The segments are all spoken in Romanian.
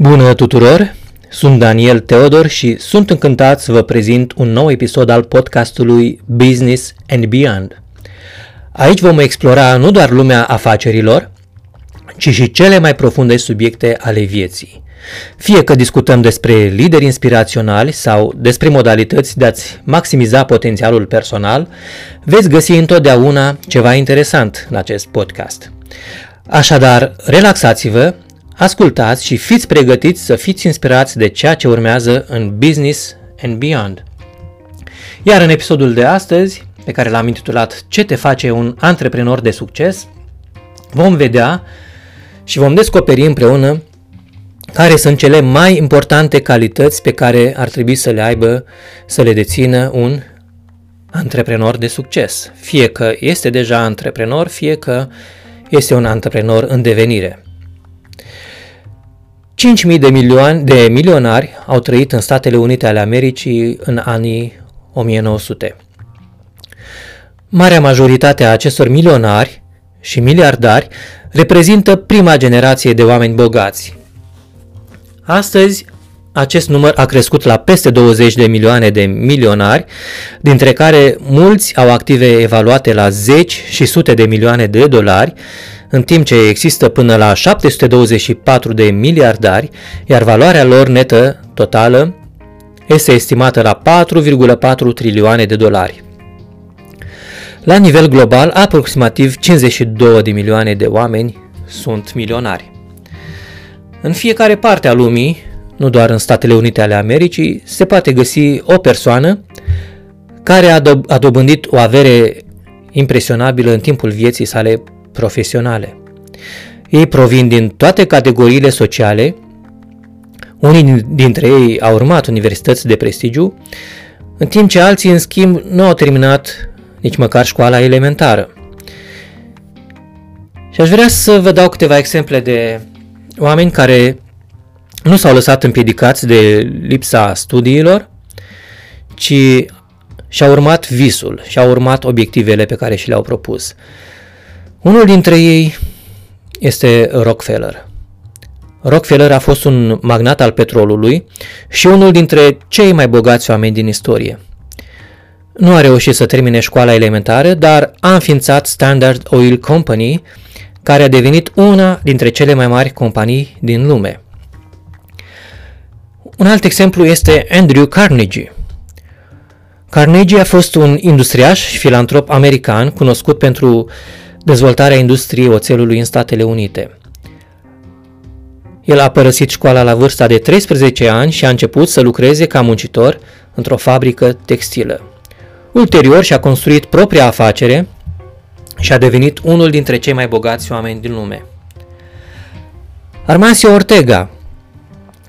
Bună tuturor! Sunt Daniel Teodor și sunt încântat să vă prezint un nou episod al podcastului Business and Beyond. Aici vom explora nu doar lumea afacerilor, ci și cele mai profunde subiecte ale vieții. Fie că discutăm despre lideri inspiraționali sau despre modalități de a-ți maximiza potențialul personal, veți găsi întotdeauna ceva interesant în acest podcast. Așadar, relaxați-vă, ascultați și fiți pregătiți să fiți inspirați de ceea ce urmează în Business and Beyond. Iar în episodul de astăzi, pe care l-am intitulat Ce te face un antreprenor de succes, vom vedea și vom descoperi împreună care sunt cele mai importante calități pe care ar trebui să le aibă, să le dețină un antreprenor de succes. Fie că este deja antreprenor, fie că este un antreprenor în devenire. 5.000 de, milioane, de milionari au trăit în Statele Unite ale Americii în anii 1900. Marea majoritate a acestor milionari și miliardari reprezintă prima generație de oameni bogați. Astăzi, acest număr a crescut la peste 20 de milioane de milionari, dintre care mulți au active evaluate la 10 și sute de milioane de dolari, în timp ce există până la 724 de miliardari, iar valoarea lor netă totală este estimată la 4,4 trilioane de dolari. La nivel global, aproximativ 52 de milioane de oameni sunt milionari. În fiecare parte a lumii, nu doar în Statele Unite ale Americii, se poate găsi o persoană care a, do- a dobândit o avere impresionabilă în timpul vieții sale profesionale. Ei provin din toate categoriile sociale, unii dintre ei au urmat universități de prestigiu, în timp ce alții, în schimb, nu au terminat nici măcar școala elementară. Și aș vrea să vă dau câteva exemple de oameni care nu s-au lăsat împiedicați de lipsa studiilor, ci și-au urmat visul, și-au urmat obiectivele pe care și le-au propus. Unul dintre ei este Rockefeller. Rockefeller a fost un magnat al petrolului și unul dintre cei mai bogați oameni din istorie. Nu a reușit să termine școala elementară, dar a înființat Standard Oil Company, care a devenit una dintre cele mai mari companii din lume. Un alt exemplu este Andrew Carnegie. Carnegie a fost un industriaș și filantrop american cunoscut pentru dezvoltarea industriei oțelului în Statele Unite. El a părăsit școala la vârsta de 13 ani și a început să lucreze ca muncitor într-o fabrică textilă. Ulterior și-a construit propria afacere și a devenit unul dintre cei mai bogați oameni din lume. Armancio Ortega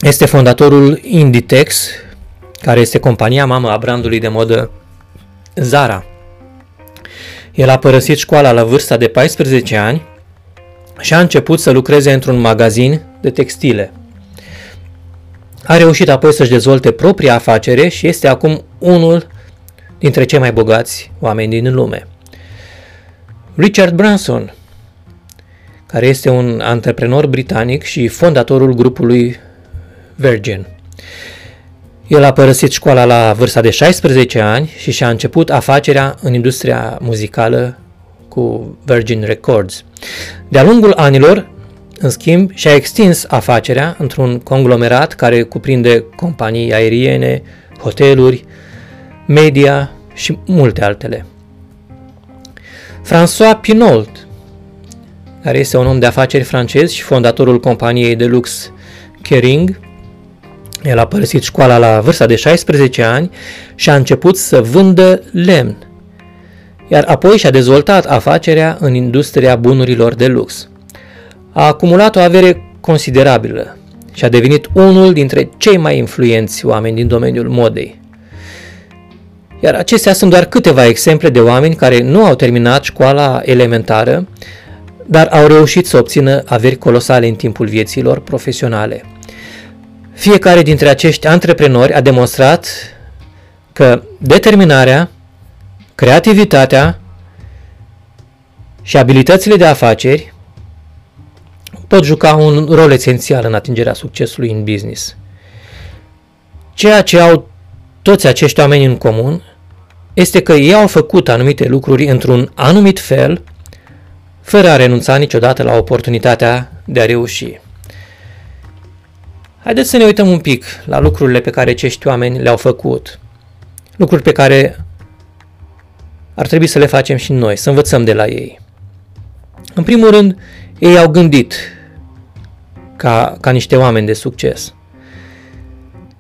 este fondatorul Inditex, care este compania mamă a brandului de modă Zara. El a părăsit școala la vârsta de 14 ani și a început să lucreze într-un magazin de textile. A reușit apoi să-și dezvolte propria afacere și este acum unul dintre cei mai bogați oameni din lume. Richard Branson, care este un antreprenor britanic și fondatorul grupului Virgin. El a părăsit școala la vârsta de 16 ani și și-a început afacerea în industria muzicală cu Virgin Records. De-a lungul anilor, în schimb, și-a extins afacerea într-un conglomerat care cuprinde companii aeriene, hoteluri, media și multe altele. François Pinault, care este un om de afaceri francez și fondatorul companiei de lux Kering, el a părăsit școala la vârsta de 16 ani și a început să vândă lemn, iar apoi și-a dezvoltat afacerea în industria bunurilor de lux. A acumulat o avere considerabilă și a devenit unul dintre cei mai influenți oameni din domeniul modei. Iar acestea sunt doar câteva exemple de oameni care nu au terminat școala elementară, dar au reușit să obțină averi colosale în timpul vieților profesionale – fiecare dintre acești antreprenori a demonstrat că determinarea, creativitatea și abilitățile de afaceri pot pot juca un rol esențial în atingerea succesului în business. Ceea ce au toți acești oameni în comun este că ei au făcut anumite lucruri într-un anumit fel, fără a renunța niciodată la oportunitatea de a reuși. Haideți să ne uităm un pic la lucrurile pe care acești oameni le-au făcut. Lucruri pe care ar trebui să le facem și noi, să învățăm de la ei. În primul rând, ei au gândit ca, ca niște oameni de succes.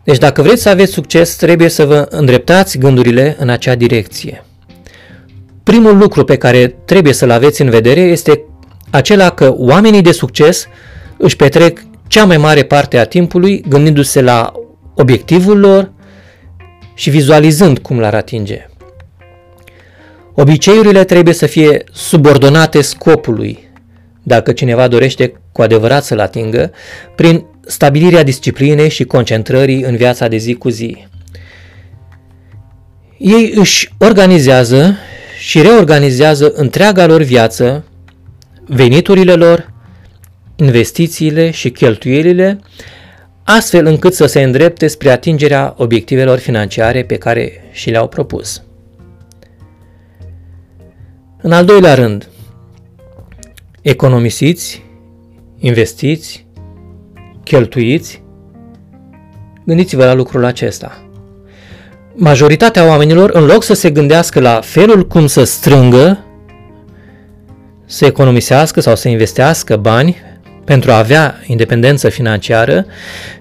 Deci dacă vreți să aveți succes, trebuie să vă îndreptați gândurile în acea direcție. Primul lucru pe care trebuie să-l aveți în vedere este acela că oamenii de succes își petrec cea mai mare parte a timpului gândindu-se la obiectivul lor și vizualizând cum l-ar atinge. Obiceiurile trebuie să fie subordonate scopului, dacă cineva dorește cu adevărat să-l atingă, prin stabilirea disciplinei și concentrării în viața de zi cu zi. Ei își organizează și reorganizează întreaga lor viață, veniturile lor, investițiile și cheltuielile, astfel încât să se îndrepte spre atingerea obiectivelor financiare pe care și le-au propus. În al doilea rând, economisiți, investiți, cheltuiți. Gândiți-vă la lucrul acesta. Majoritatea oamenilor, în loc să se gândească la felul cum să strângă, să economisească sau să investească bani pentru a avea independență financiară,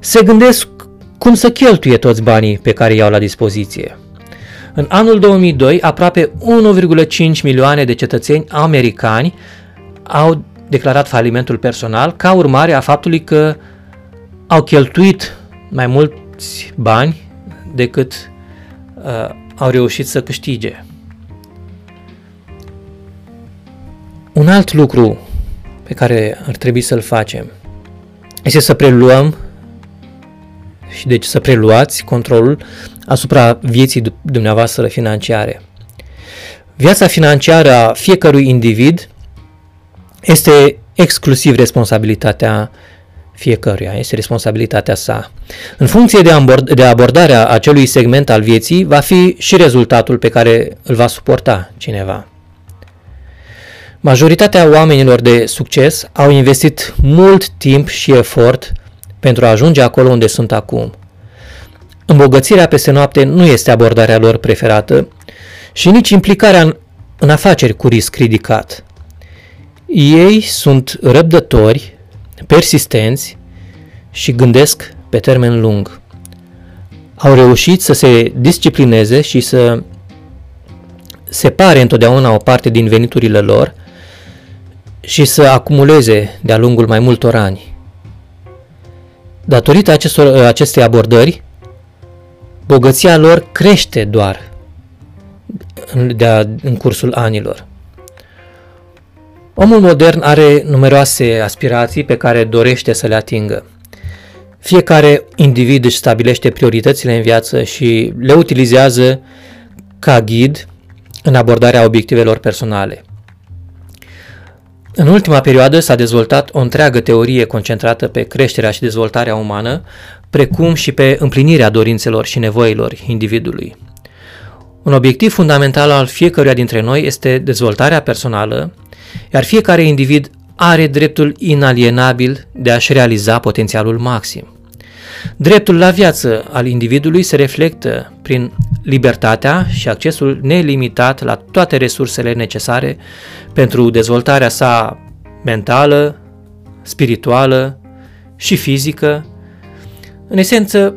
se gândesc cum să cheltuie toți banii pe care i-au la dispoziție. În anul 2002, aproape 1,5 milioane de cetățeni americani au declarat falimentul personal ca urmare a faptului că au cheltuit mai mulți bani decât uh, au reușit să câștige. Un alt lucru pe care ar trebui să-l facem este să preluăm și deci să preluați controlul asupra vieții dumneavoastră financiare. Viața financiară a fiecărui individ este exclusiv responsabilitatea fiecăruia, este responsabilitatea sa. În funcție de, abord- de abordarea acelui segment al vieții, va fi și rezultatul pe care îl va suporta cineva. Majoritatea oamenilor de succes au investit mult timp și efort pentru a ajunge acolo unde sunt acum. Îmbogățirea peste noapte nu este abordarea lor preferată și nici implicarea în, în afaceri cu risc ridicat. Ei sunt răbdători, persistenți și gândesc pe termen lung. Au reușit să se disciplineze și să separe întotdeauna o parte din veniturile lor și să acumuleze de-a lungul mai multor ani. Datorită acestor, acestei abordări, bogăția lor crește doar de în cursul anilor. Omul modern are numeroase aspirații pe care dorește să le atingă. Fiecare individ își stabilește prioritățile în viață și le utilizează ca ghid în abordarea obiectivelor personale. În ultima perioadă s-a dezvoltat o întreagă teorie concentrată pe creșterea și dezvoltarea umană, precum și pe împlinirea dorințelor și nevoilor individului. Un obiectiv fundamental al fiecăruia dintre noi este dezvoltarea personală, iar fiecare individ are dreptul inalienabil de a-și realiza potențialul maxim. Dreptul la viață al individului se reflectă prin libertatea și accesul nelimitat la toate resursele necesare pentru dezvoltarea sa mentală, spirituală și fizică, în esență,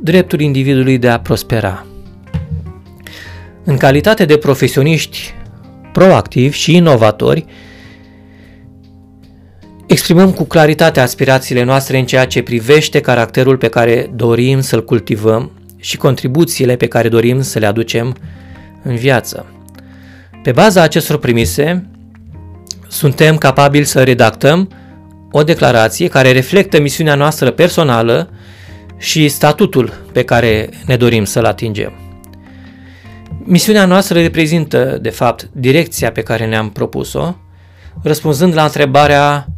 dreptul individului de a prospera. În calitate de profesioniști proactivi și inovatori, exprimăm cu claritate aspirațiile noastre în ceea ce privește caracterul pe care dorim să-l cultivăm și contribuțiile pe care dorim să le aducem în viață. Pe baza acestor premise, suntem capabili să redactăm o declarație care reflectă misiunea noastră personală și statutul pe care ne dorim să-l atingem. Misiunea noastră reprezintă, de fapt, direcția pe care ne-am propus-o, răspunzând la întrebarea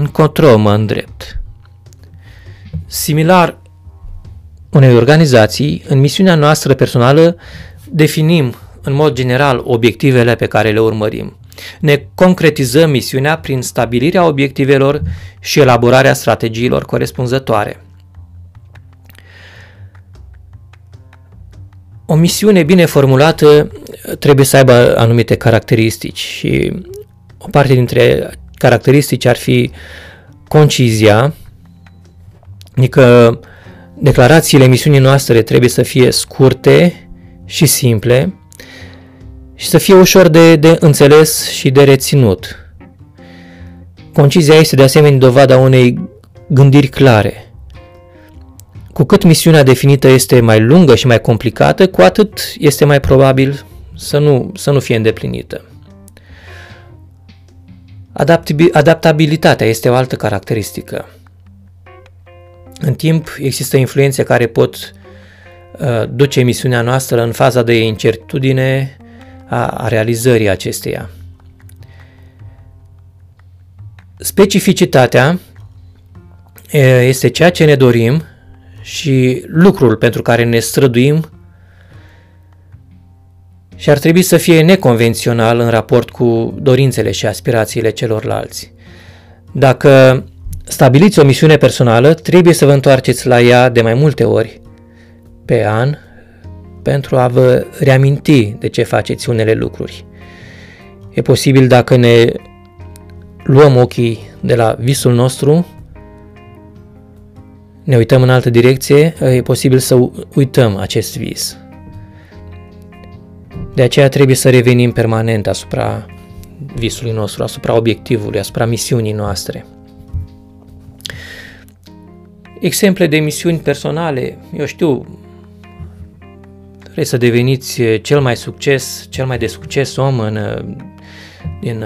încotro mă îndrept. Similar unei organizații, în misiunea noastră personală definim în mod general obiectivele pe care le urmărim. Ne concretizăm misiunea prin stabilirea obiectivelor și elaborarea strategiilor corespunzătoare. O misiune bine formulată trebuie să aibă anumite caracteristici și o parte dintre caracteristici ar fi concizia, adică declarațiile misiunii noastre trebuie să fie scurte și simple și să fie ușor de, de înțeles și de reținut. Concizia este de asemenea dovada unei gândiri clare. Cu cât misiunea definită este mai lungă și mai complicată, cu atât este mai probabil să nu, să nu fie îndeplinită. Adaptabilitatea este o altă caracteristică. În timp există influențe care pot uh, duce misiunea noastră în faza de incertitudine a, a realizării acesteia. Specificitatea este ceea ce ne dorim și lucrul pentru care ne străduim și ar trebui să fie neconvențional în raport cu dorințele și aspirațiile celorlalți. Dacă stabiliți o misiune personală, trebuie să vă întoarceți la ea de mai multe ori pe an pentru a vă reaminti de ce faceți unele lucruri. E posibil dacă ne luăm ochii de la visul nostru, ne uităm în altă direcție, e posibil să uităm acest vis. De aceea trebuie să revenim permanent asupra visului nostru, asupra obiectivului, asupra misiunii noastre. Exemple de misiuni personale, eu știu, vrei să deveniți cel mai succes, cel mai de succes om în, din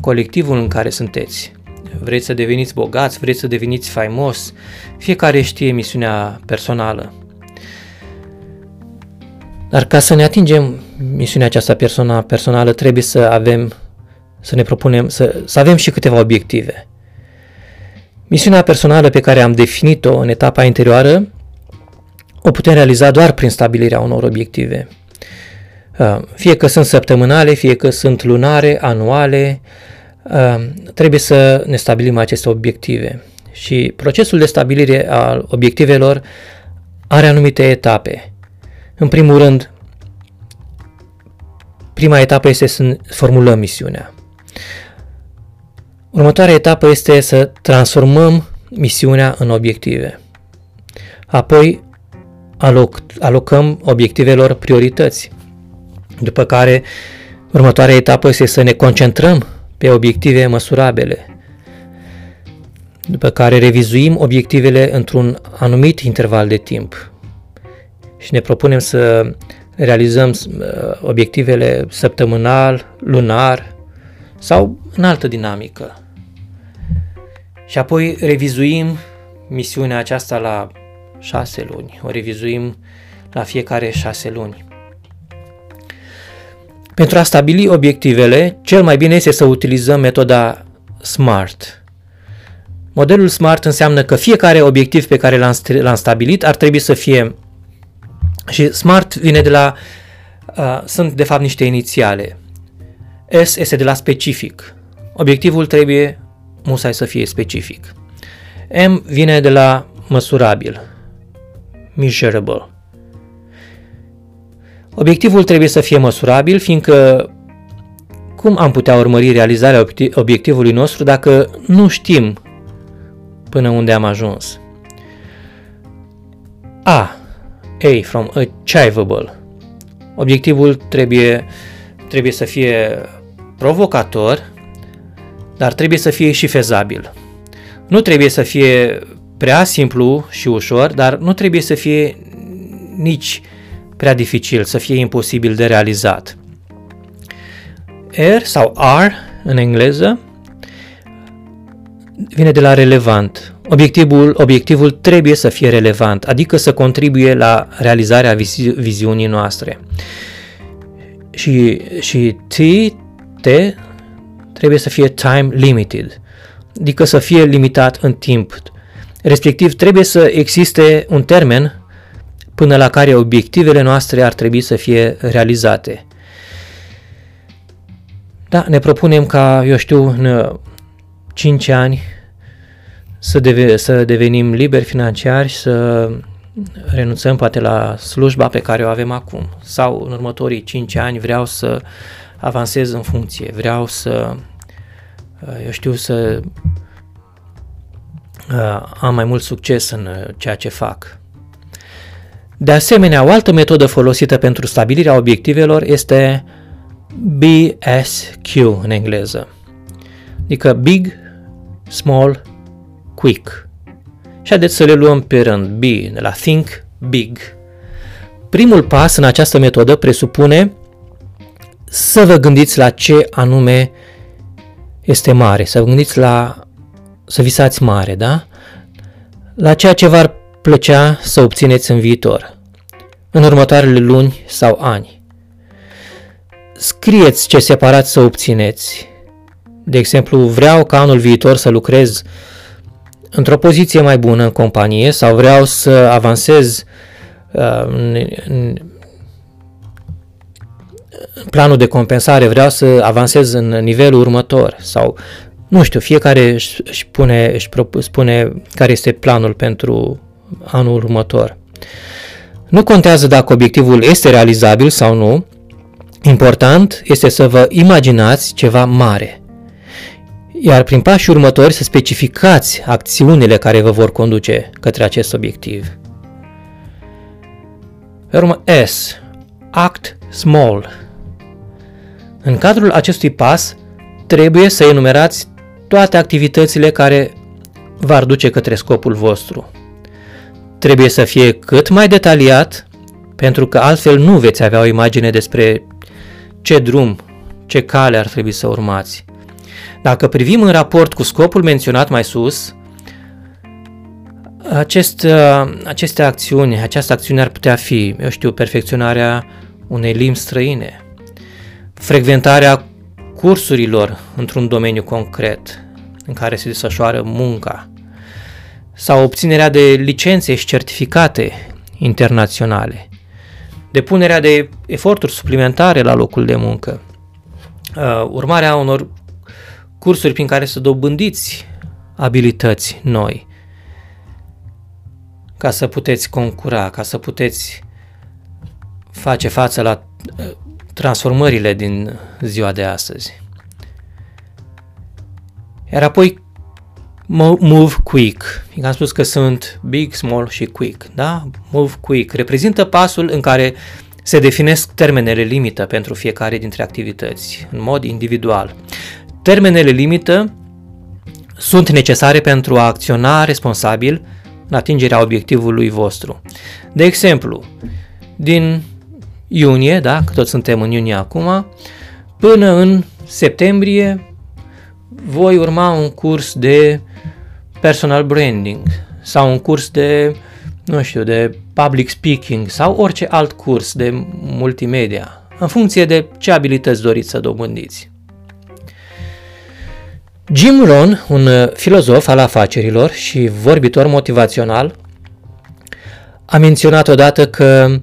colectivul în care sunteți. Vreți să deveniți bogați, vreți să deveniți faimos, fiecare știe misiunea personală. Dar ca să ne atingem misiunea aceasta persona, personală, trebuie să avem, să ne propunem, să, să avem și câteva obiective. Misiunea personală pe care am definit-o în etapa anterioară o putem realiza doar prin stabilirea unor obiective. Uh, fie că sunt săptămânale, fie că sunt lunare, anuale, uh, trebuie să ne stabilim aceste obiective. Și procesul de stabilire al obiectivelor are anumite etape. În primul rând, prima etapă este să formulăm misiunea. Următoarea etapă este să transformăm misiunea în obiective. Apoi aloc, alocăm obiectivelor priorități. După care, următoarea etapă este să ne concentrăm pe obiective măsurabile. După care revizuim obiectivele într-un anumit interval de timp și ne propunem să realizăm uh, obiectivele săptămânal, lunar sau în altă dinamică. Și apoi revizuim misiunea aceasta la șase luni. O revizuim la fiecare șase luni. Pentru a stabili obiectivele, cel mai bine este să utilizăm metoda SMART. Modelul SMART înseamnă că fiecare obiectiv pe care l-am, l-am stabilit ar trebui să fie și SMART vine de la uh, sunt de fapt niște inițiale. S este de la specific. Obiectivul trebuie musai să fie specific. M vine de la măsurabil measurable. Obiectivul trebuie să fie măsurabil, fiindcă cum am putea urmări realizarea obiectivului nostru dacă nu știm până unde am ajuns? A. A from achievable. Obiectivul trebuie, trebuie să fie provocator, dar trebuie să fie și fezabil. Nu trebuie să fie prea simplu și ușor, dar nu trebuie să fie nici prea dificil, să fie imposibil de realizat. R sau R în engleză vine de la relevant. Obiectivul, obiectivul trebuie să fie relevant, adică să contribuie la realizarea vizi- viziunii noastre. Și, și T, T trebuie să fie time limited, adică să fie limitat în timp. Respectiv, trebuie să existe un termen până la care obiectivele noastre ar trebui să fie realizate. Da, ne propunem ca, eu știu, în 5 ani să, deve- să devenim liberi financiari, să renunțăm poate la slujba pe care o avem acum. Sau în următorii 5 ani vreau să avansez în funcție, vreau să, eu știu, să am mai mult succes în ceea ce fac. De asemenea, o altă metodă folosită pentru stabilirea obiectivelor este BSQ în engleză, adică Big, Small, Quick. Și haideți să le luăm pe rând. B, de la Think Big. Primul pas în această metodă presupune să vă gândiți la ce anume este mare, să vă gândiți la, să visați mare, da? La ceea ce v-ar plăcea să obțineți în viitor, în următoarele luni sau ani. Scrieți ce separat să obțineți. De exemplu, vreau ca anul viitor să lucrez într-o poziție mai bună în companie sau vreau să avansez uh, în, în planul de compensare, vreau să avansez în nivelul următor sau nu știu, fiecare își, își, pune, își spune care este planul pentru anul următor. Nu contează dacă obiectivul este realizabil sau nu, important este să vă imaginați ceva mare iar prin pașii următori să specificați acțiunile care vă vor conduce către acest obiectiv. Pe urmă S. Act small. În cadrul acestui pas, trebuie să enumerați toate activitățile care v-ar duce către scopul vostru. Trebuie să fie cât mai detaliat, pentru că altfel nu veți avea o imagine despre ce drum, ce cale ar trebui să urmați. Dacă privim în raport cu scopul menționat mai sus, acest, uh, aceste acțiuni, această acțiune ar putea fi, eu știu, perfecționarea unei limbi străine, frecventarea cursurilor într-un domeniu concret în care se desfășoară munca, sau obținerea de licențe și certificate internaționale, depunerea de eforturi suplimentare la locul de muncă, uh, urmarea unor cursuri prin care să dobândiți abilități noi, ca să puteți concura, ca să puteți face față la uh, transformările din ziua de astăzi. Iar apoi move quick. Am spus că sunt big, small și quick, da? Move quick reprezintă pasul în care se definesc termenele limită pentru fiecare dintre activități, în mod individual. Termenele limită sunt necesare pentru a acționa responsabil în atingerea obiectivului vostru. De exemplu, din iunie, da, că toți suntem în iunie acum, până în septembrie voi urma un curs de personal branding sau un curs de, nu știu, de public speaking sau orice alt curs de multimedia, în funcție de ce abilități doriți să dobândiți. Jim Rohn, un uh, filozof al afacerilor și vorbitor motivațional, a menționat odată că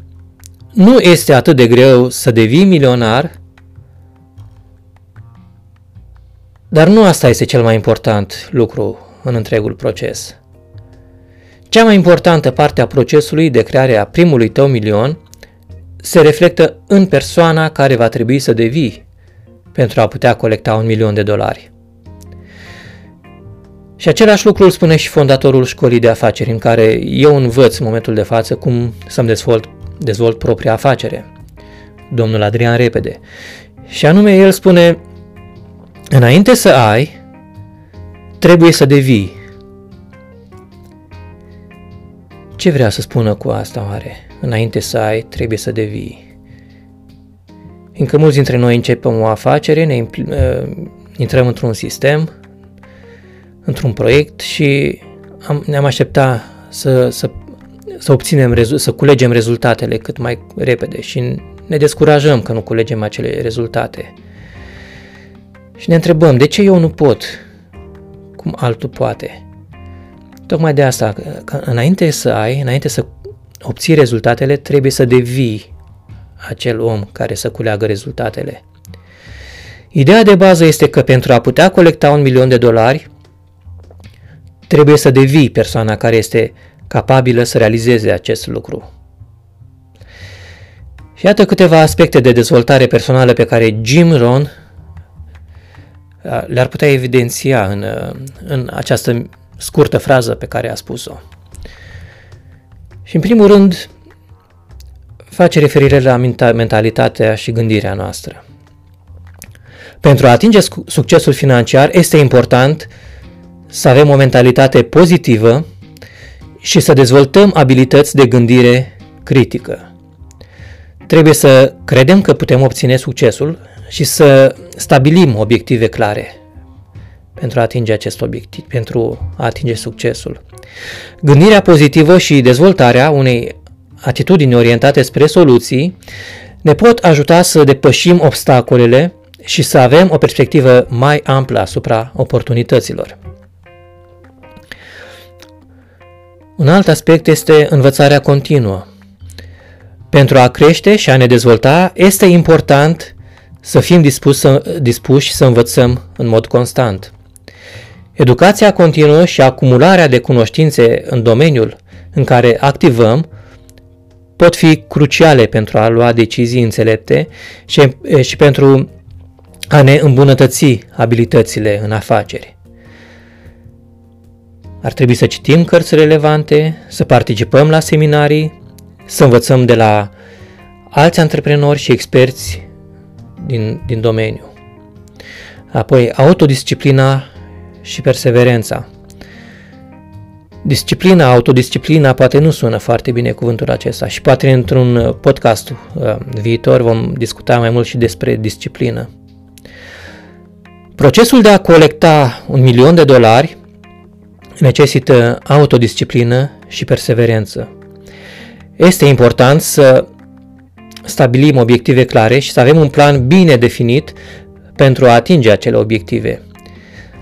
nu este atât de greu să devii milionar, dar nu asta este cel mai important lucru în întregul proces. Cea mai importantă parte a procesului de creare a primului tău milion se reflectă în persoana care va trebui să devii pentru a putea colecta un milion de dolari. Și același lucru îl spune și fondatorul școlii de afaceri, în care eu învăț în momentul de față cum să-mi dezvolt, dezvolt propria afacere, domnul Adrian Repede. Și anume, el spune, înainte să ai, trebuie să devii. Ce vrea să spună cu asta oare? Înainte să ai, trebuie să devii. Încă mulți dintre noi începem o afacere, ne uh, intrăm într-un sistem, într-un proiect și am, ne-am aștepta să, să, să obținem, să culegem rezultatele cât mai repede și ne descurajăm că nu culegem acele rezultate. Și ne întrebăm, de ce eu nu pot cum altul poate? Tocmai de asta, că înainte să ai, înainte să obții rezultatele, trebuie să devii acel om care să culeagă rezultatele. Ideea de bază este că pentru a putea colecta un milion de dolari, trebuie să devii persoana care este capabilă să realizeze acest lucru. Și iată câteva aspecte de dezvoltare personală pe care Jim Rohn uh, le-ar putea evidenția în, uh, în această scurtă frază pe care a spus-o. Și în primul rând, face referire la mentalitatea și gândirea noastră. Pentru a atinge succesul financiar este important să avem o mentalitate pozitivă și să dezvoltăm abilități de gândire critică. Trebuie să credem că putem obține succesul și să stabilim obiective clare pentru a atinge acest obiectiv, pentru a atinge succesul. Gândirea pozitivă și dezvoltarea unei atitudini orientate spre soluții ne pot ajuta să depășim obstacolele și să avem o perspectivă mai amplă asupra oportunităților. Un alt aspect este învățarea continuă. Pentru a crește și a ne dezvolta, este important să fim dispuși să, dispuși să învățăm în mod constant. Educația continuă și acumularea de cunoștințe în domeniul în care activăm pot fi cruciale pentru a lua decizii înțelepte și, și pentru a ne îmbunătăți abilitățile în afaceri. Ar trebui să citim cărți relevante, să participăm la seminarii, să învățăm de la alți antreprenori și experți din, din domeniu. Apoi, autodisciplina și perseverența. Disciplina, autodisciplina poate nu sună foarte bine cuvântul acesta și poate într-un podcast uh, viitor vom discuta mai mult și despre disciplină. Procesul de a colecta un milion de dolari necesită autodisciplină și perseverență. Este important să stabilim obiective clare și să avem un plan bine definit pentru a atinge acele obiective.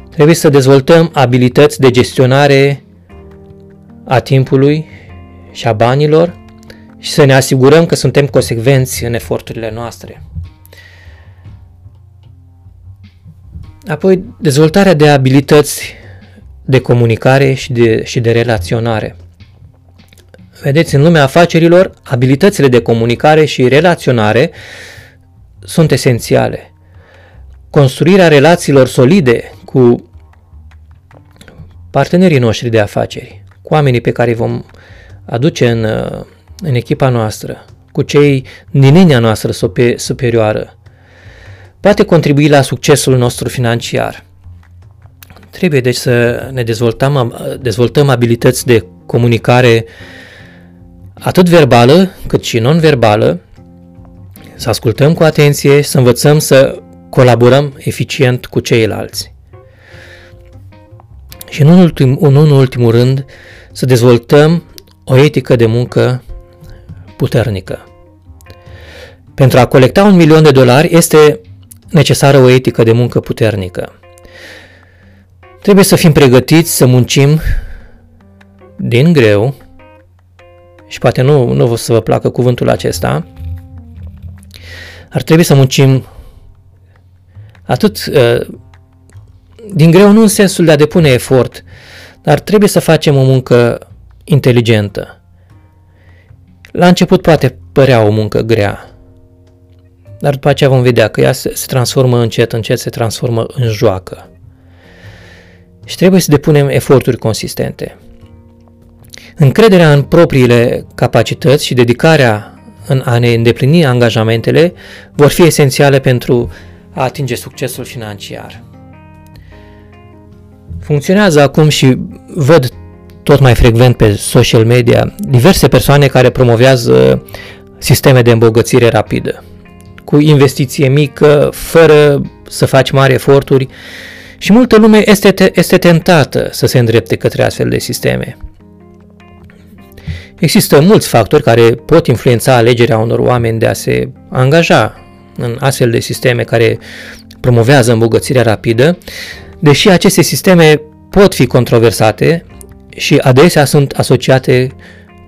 Trebuie să dezvoltăm abilități de gestionare a timpului și a banilor și să ne asigurăm că suntem consecvenți în eforturile noastre. Apoi, dezvoltarea de abilități de comunicare și de, și de relaționare. Vedeți, în lumea afacerilor, abilitățile de comunicare și relaționare sunt esențiale. Construirea relațiilor solide cu partenerii noștri de afaceri, cu oamenii pe care îi vom aduce în, în echipa noastră, cu cei din linia noastră superioară, poate contribui la succesul nostru financiar. Trebuie deci să ne dezvoltăm, dezvoltăm abilități de comunicare atât verbală cât și non-verbală, să ascultăm cu atenție, să învățăm să colaborăm eficient cu ceilalți. Și în, ultim, în ultimul rând, să dezvoltăm o etică de muncă puternică. Pentru a colecta un milion de dolari este necesară o etică de muncă puternică. Trebuie să fim pregătiți să muncim din greu și poate nu, nu o să vă placă cuvântul acesta, ar trebui să muncim atât uh, din greu nu în sensul de a depune efort, dar trebuie să facem o muncă inteligentă. La început poate părea o muncă grea, dar după aceea vom vedea că ea se, se transformă încet, încet se transformă în joacă. Și trebuie să depunem eforturi consistente. Încrederea în propriile capacități și dedicarea în a ne îndeplini angajamentele vor fi esențiale pentru a atinge succesul financiar. Funcționează acum și văd tot mai frecvent pe social media diverse persoane care promovează sisteme de îmbogățire rapidă, cu investiție mică, fără să faci mari eforturi și multă lume este, te- este tentată să se îndrepte către astfel de sisteme. Există mulți factori care pot influența alegerea unor oameni de a se angaja în astfel de sisteme care promovează îmbogățirea rapidă, deși aceste sisteme pot fi controversate și adesea sunt asociate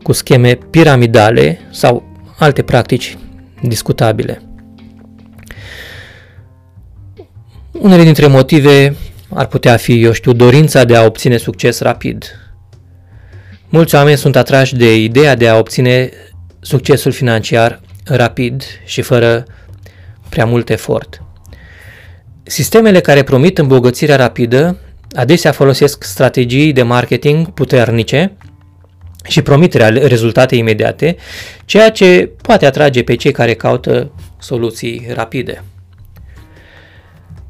cu scheme piramidale sau alte practici discutabile. Unele dintre motive ar putea fi, eu știu, dorința de a obține succes rapid. Mulți oameni sunt atrași de ideea de a obține succesul financiar rapid și fără prea mult efort. Sistemele care promit îmbogățirea rapidă adesea folosesc strategii de marketing puternice și promiterea rezultate imediate, ceea ce poate atrage pe cei care caută soluții rapide.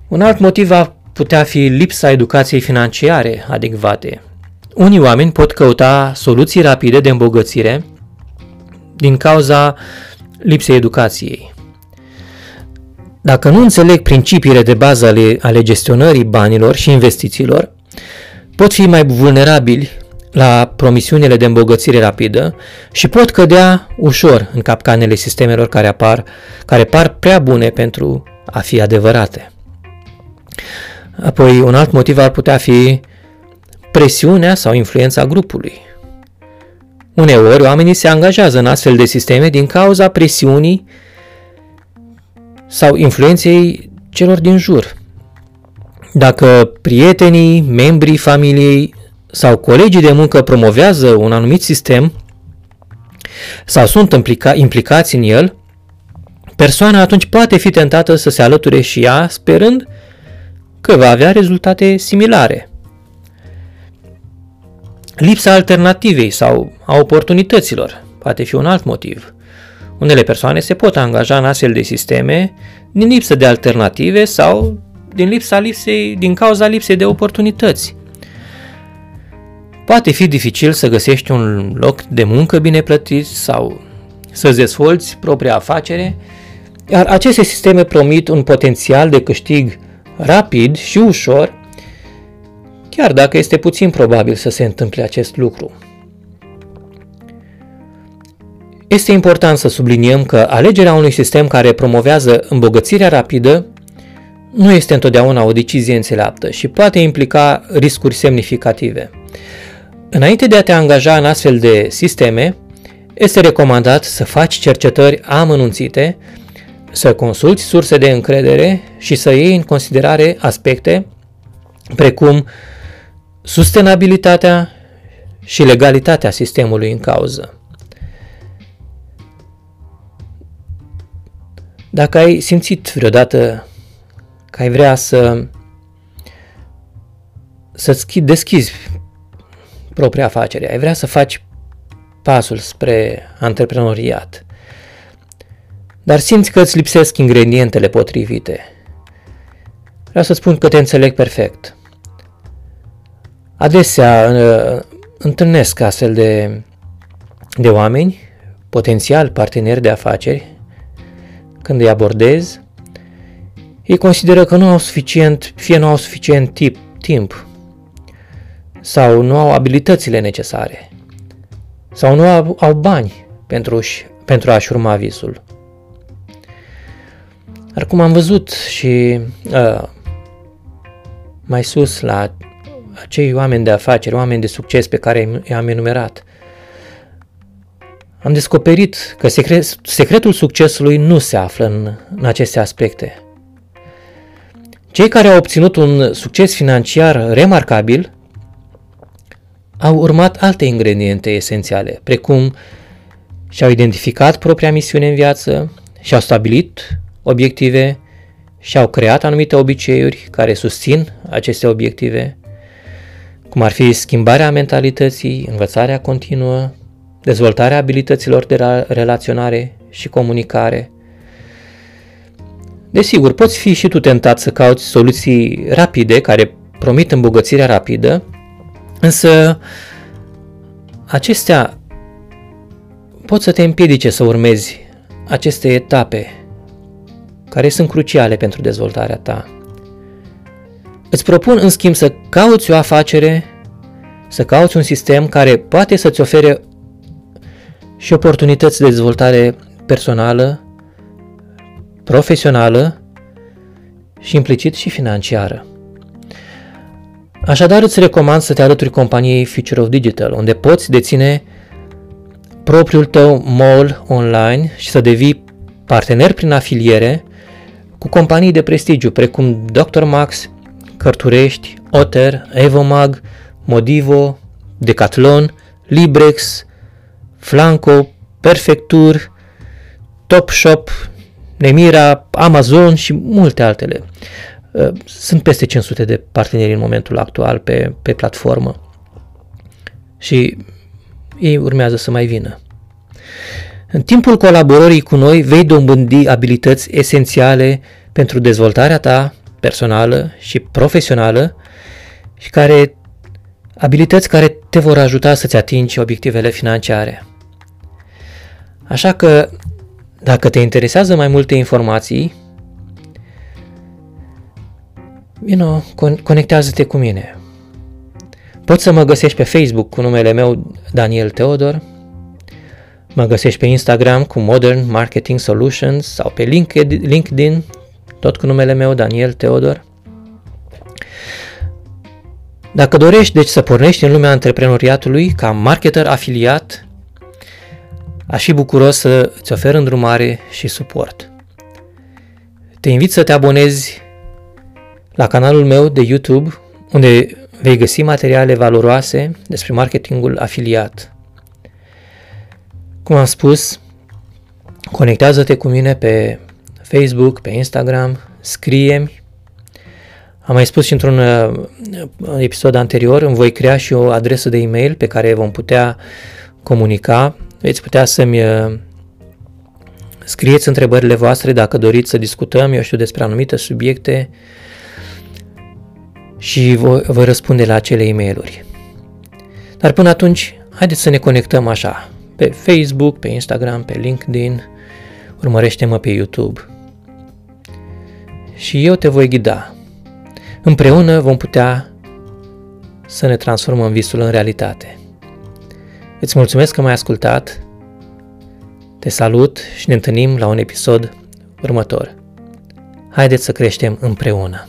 Un alt motiv va putea fi lipsa educației financiare adecvate. Unii oameni pot căuta soluții rapide de îmbogățire din cauza lipsei educației. Dacă nu înțeleg principiile de bază ale, ale gestionării banilor și investițiilor, pot fi mai vulnerabili la promisiunile de îmbogățire rapidă și pot cădea ușor în capcanele sistemelor care apar, care par prea bune pentru a fi adevărate. Apoi, un alt motiv ar putea fi presiunea sau influența grupului. Uneori, oamenii se angajează în astfel de sisteme din cauza presiunii sau influenței celor din jur. Dacă prietenii, membrii familiei sau colegii de muncă promovează un anumit sistem sau sunt implica- implicați în el, persoana atunci poate fi tentată să se alăture și ea, sperând că va avea rezultate similare. Lipsa alternativei sau a oportunităților poate fi un alt motiv. Unele persoane se pot angaja în astfel de sisteme din lipsă de alternative sau din lipsa lipsei, din cauza lipsei de oportunități. Poate fi dificil să găsești un loc de muncă bine plătit sau să-ți dezvolți propria afacere, iar aceste sisteme promit un potențial de câștig rapid și ușor, chiar dacă este puțin probabil să se întâmple acest lucru. Este important să subliniem că alegerea unui sistem care promovează îmbogățirea rapidă nu este întotdeauna o decizie înțeleaptă și poate implica riscuri semnificative. Înainte de a te angaja în astfel de sisteme, este recomandat să faci cercetări amănunțite, să consulți surse de încredere și să iei în considerare aspecte precum sustenabilitatea și legalitatea sistemului în cauză. Dacă ai simțit vreodată că ai vrea să să-ți deschizi propria afacere, ai vrea să faci pasul spre antreprenoriat, dar simți că îți lipsesc ingredientele potrivite. Vreau să spun că te înțeleg perfect. Adesea uh, întâlnesc astfel de, de oameni, potențial parteneri de afaceri, când îi abordez, ei consideră că nu au suficient, fie nu au suficient tip, timp, sau nu au abilitățile necesare, sau nu au, au bani pentru, pentru a-și urma visul. Dar cum am văzut și uh, mai sus la acei oameni de afaceri, oameni de succes pe care i-am enumerat, am descoperit că secret, secretul succesului nu se află în, în aceste aspecte. Cei care au obținut un succes financiar remarcabil au urmat alte ingrediente esențiale, precum și-au identificat propria misiune în viață, și-au stabilit obiective și-au creat anumite obiceiuri care susțin aceste obiective, cum ar fi schimbarea mentalității, învățarea continuă, dezvoltarea abilităților de relaționare și comunicare. Desigur, poți fi și tu tentat să cauți soluții rapide care promit îmbogățirea rapidă, însă acestea pot să te împiedice să urmezi aceste etape care sunt cruciale pentru dezvoltarea ta. Îți propun în schimb să cauți o afacere, să cauți un sistem care poate să-ți ofere și oportunități de dezvoltare personală, profesională și implicit și financiară. Așadar îți recomand să te alături companiei Future of Digital, unde poți deține propriul tău mall online și să devii partener prin afiliere cu companii de prestigiu precum Dr. Max, Cărturești, Otter, Evomag, Modivo, Decathlon, Librex, Flanco, Perfectur, Topshop, Nemira, Amazon și multe altele. Uh, sunt peste 500 de parteneri în momentul actual pe, pe platformă și ei urmează să mai vină. În timpul colaborării cu noi vei dobândi abilități esențiale pentru dezvoltarea ta personală și profesională și care abilități care te vor ajuta să-ți atingi obiectivele financiare. Așa că, dacă te interesează mai multe informații, you know, con- conectează-te cu mine. Poți să mă găsești pe Facebook cu numele meu Daniel Teodor, mă găsești pe Instagram cu Modern Marketing Solutions sau pe LinkedIn, tot cu numele meu Daniel Teodor. Dacă dorești deci să pornești în lumea antreprenoriatului ca marketer afiliat, aș fi bucuros să îți ofer îndrumare și suport. Te invit să te abonezi la canalul meu de YouTube, unde vei găsi materiale valoroase despre marketingul afiliat. Cum am spus, conectează-te cu mine pe Facebook, pe Instagram, scrie-mi. Am mai spus și într-un uh, episod anterior, îmi voi crea și o adresă de e-mail pe care vom putea comunica. Veți putea să-mi uh, scrieți întrebările voastre dacă doriți să discutăm, eu știu, despre anumite subiecte și voi, voi răspunde la acele e mail Dar până atunci, haideți să ne conectăm așa, pe Facebook, pe Instagram, pe LinkedIn, urmărește-mă pe YouTube. Și eu te voi ghida. Împreună vom putea să ne transformăm visul în realitate. Îți mulțumesc că m-ai ascultat, te salut și ne întâlnim la un episod următor. Haideți să creștem împreună!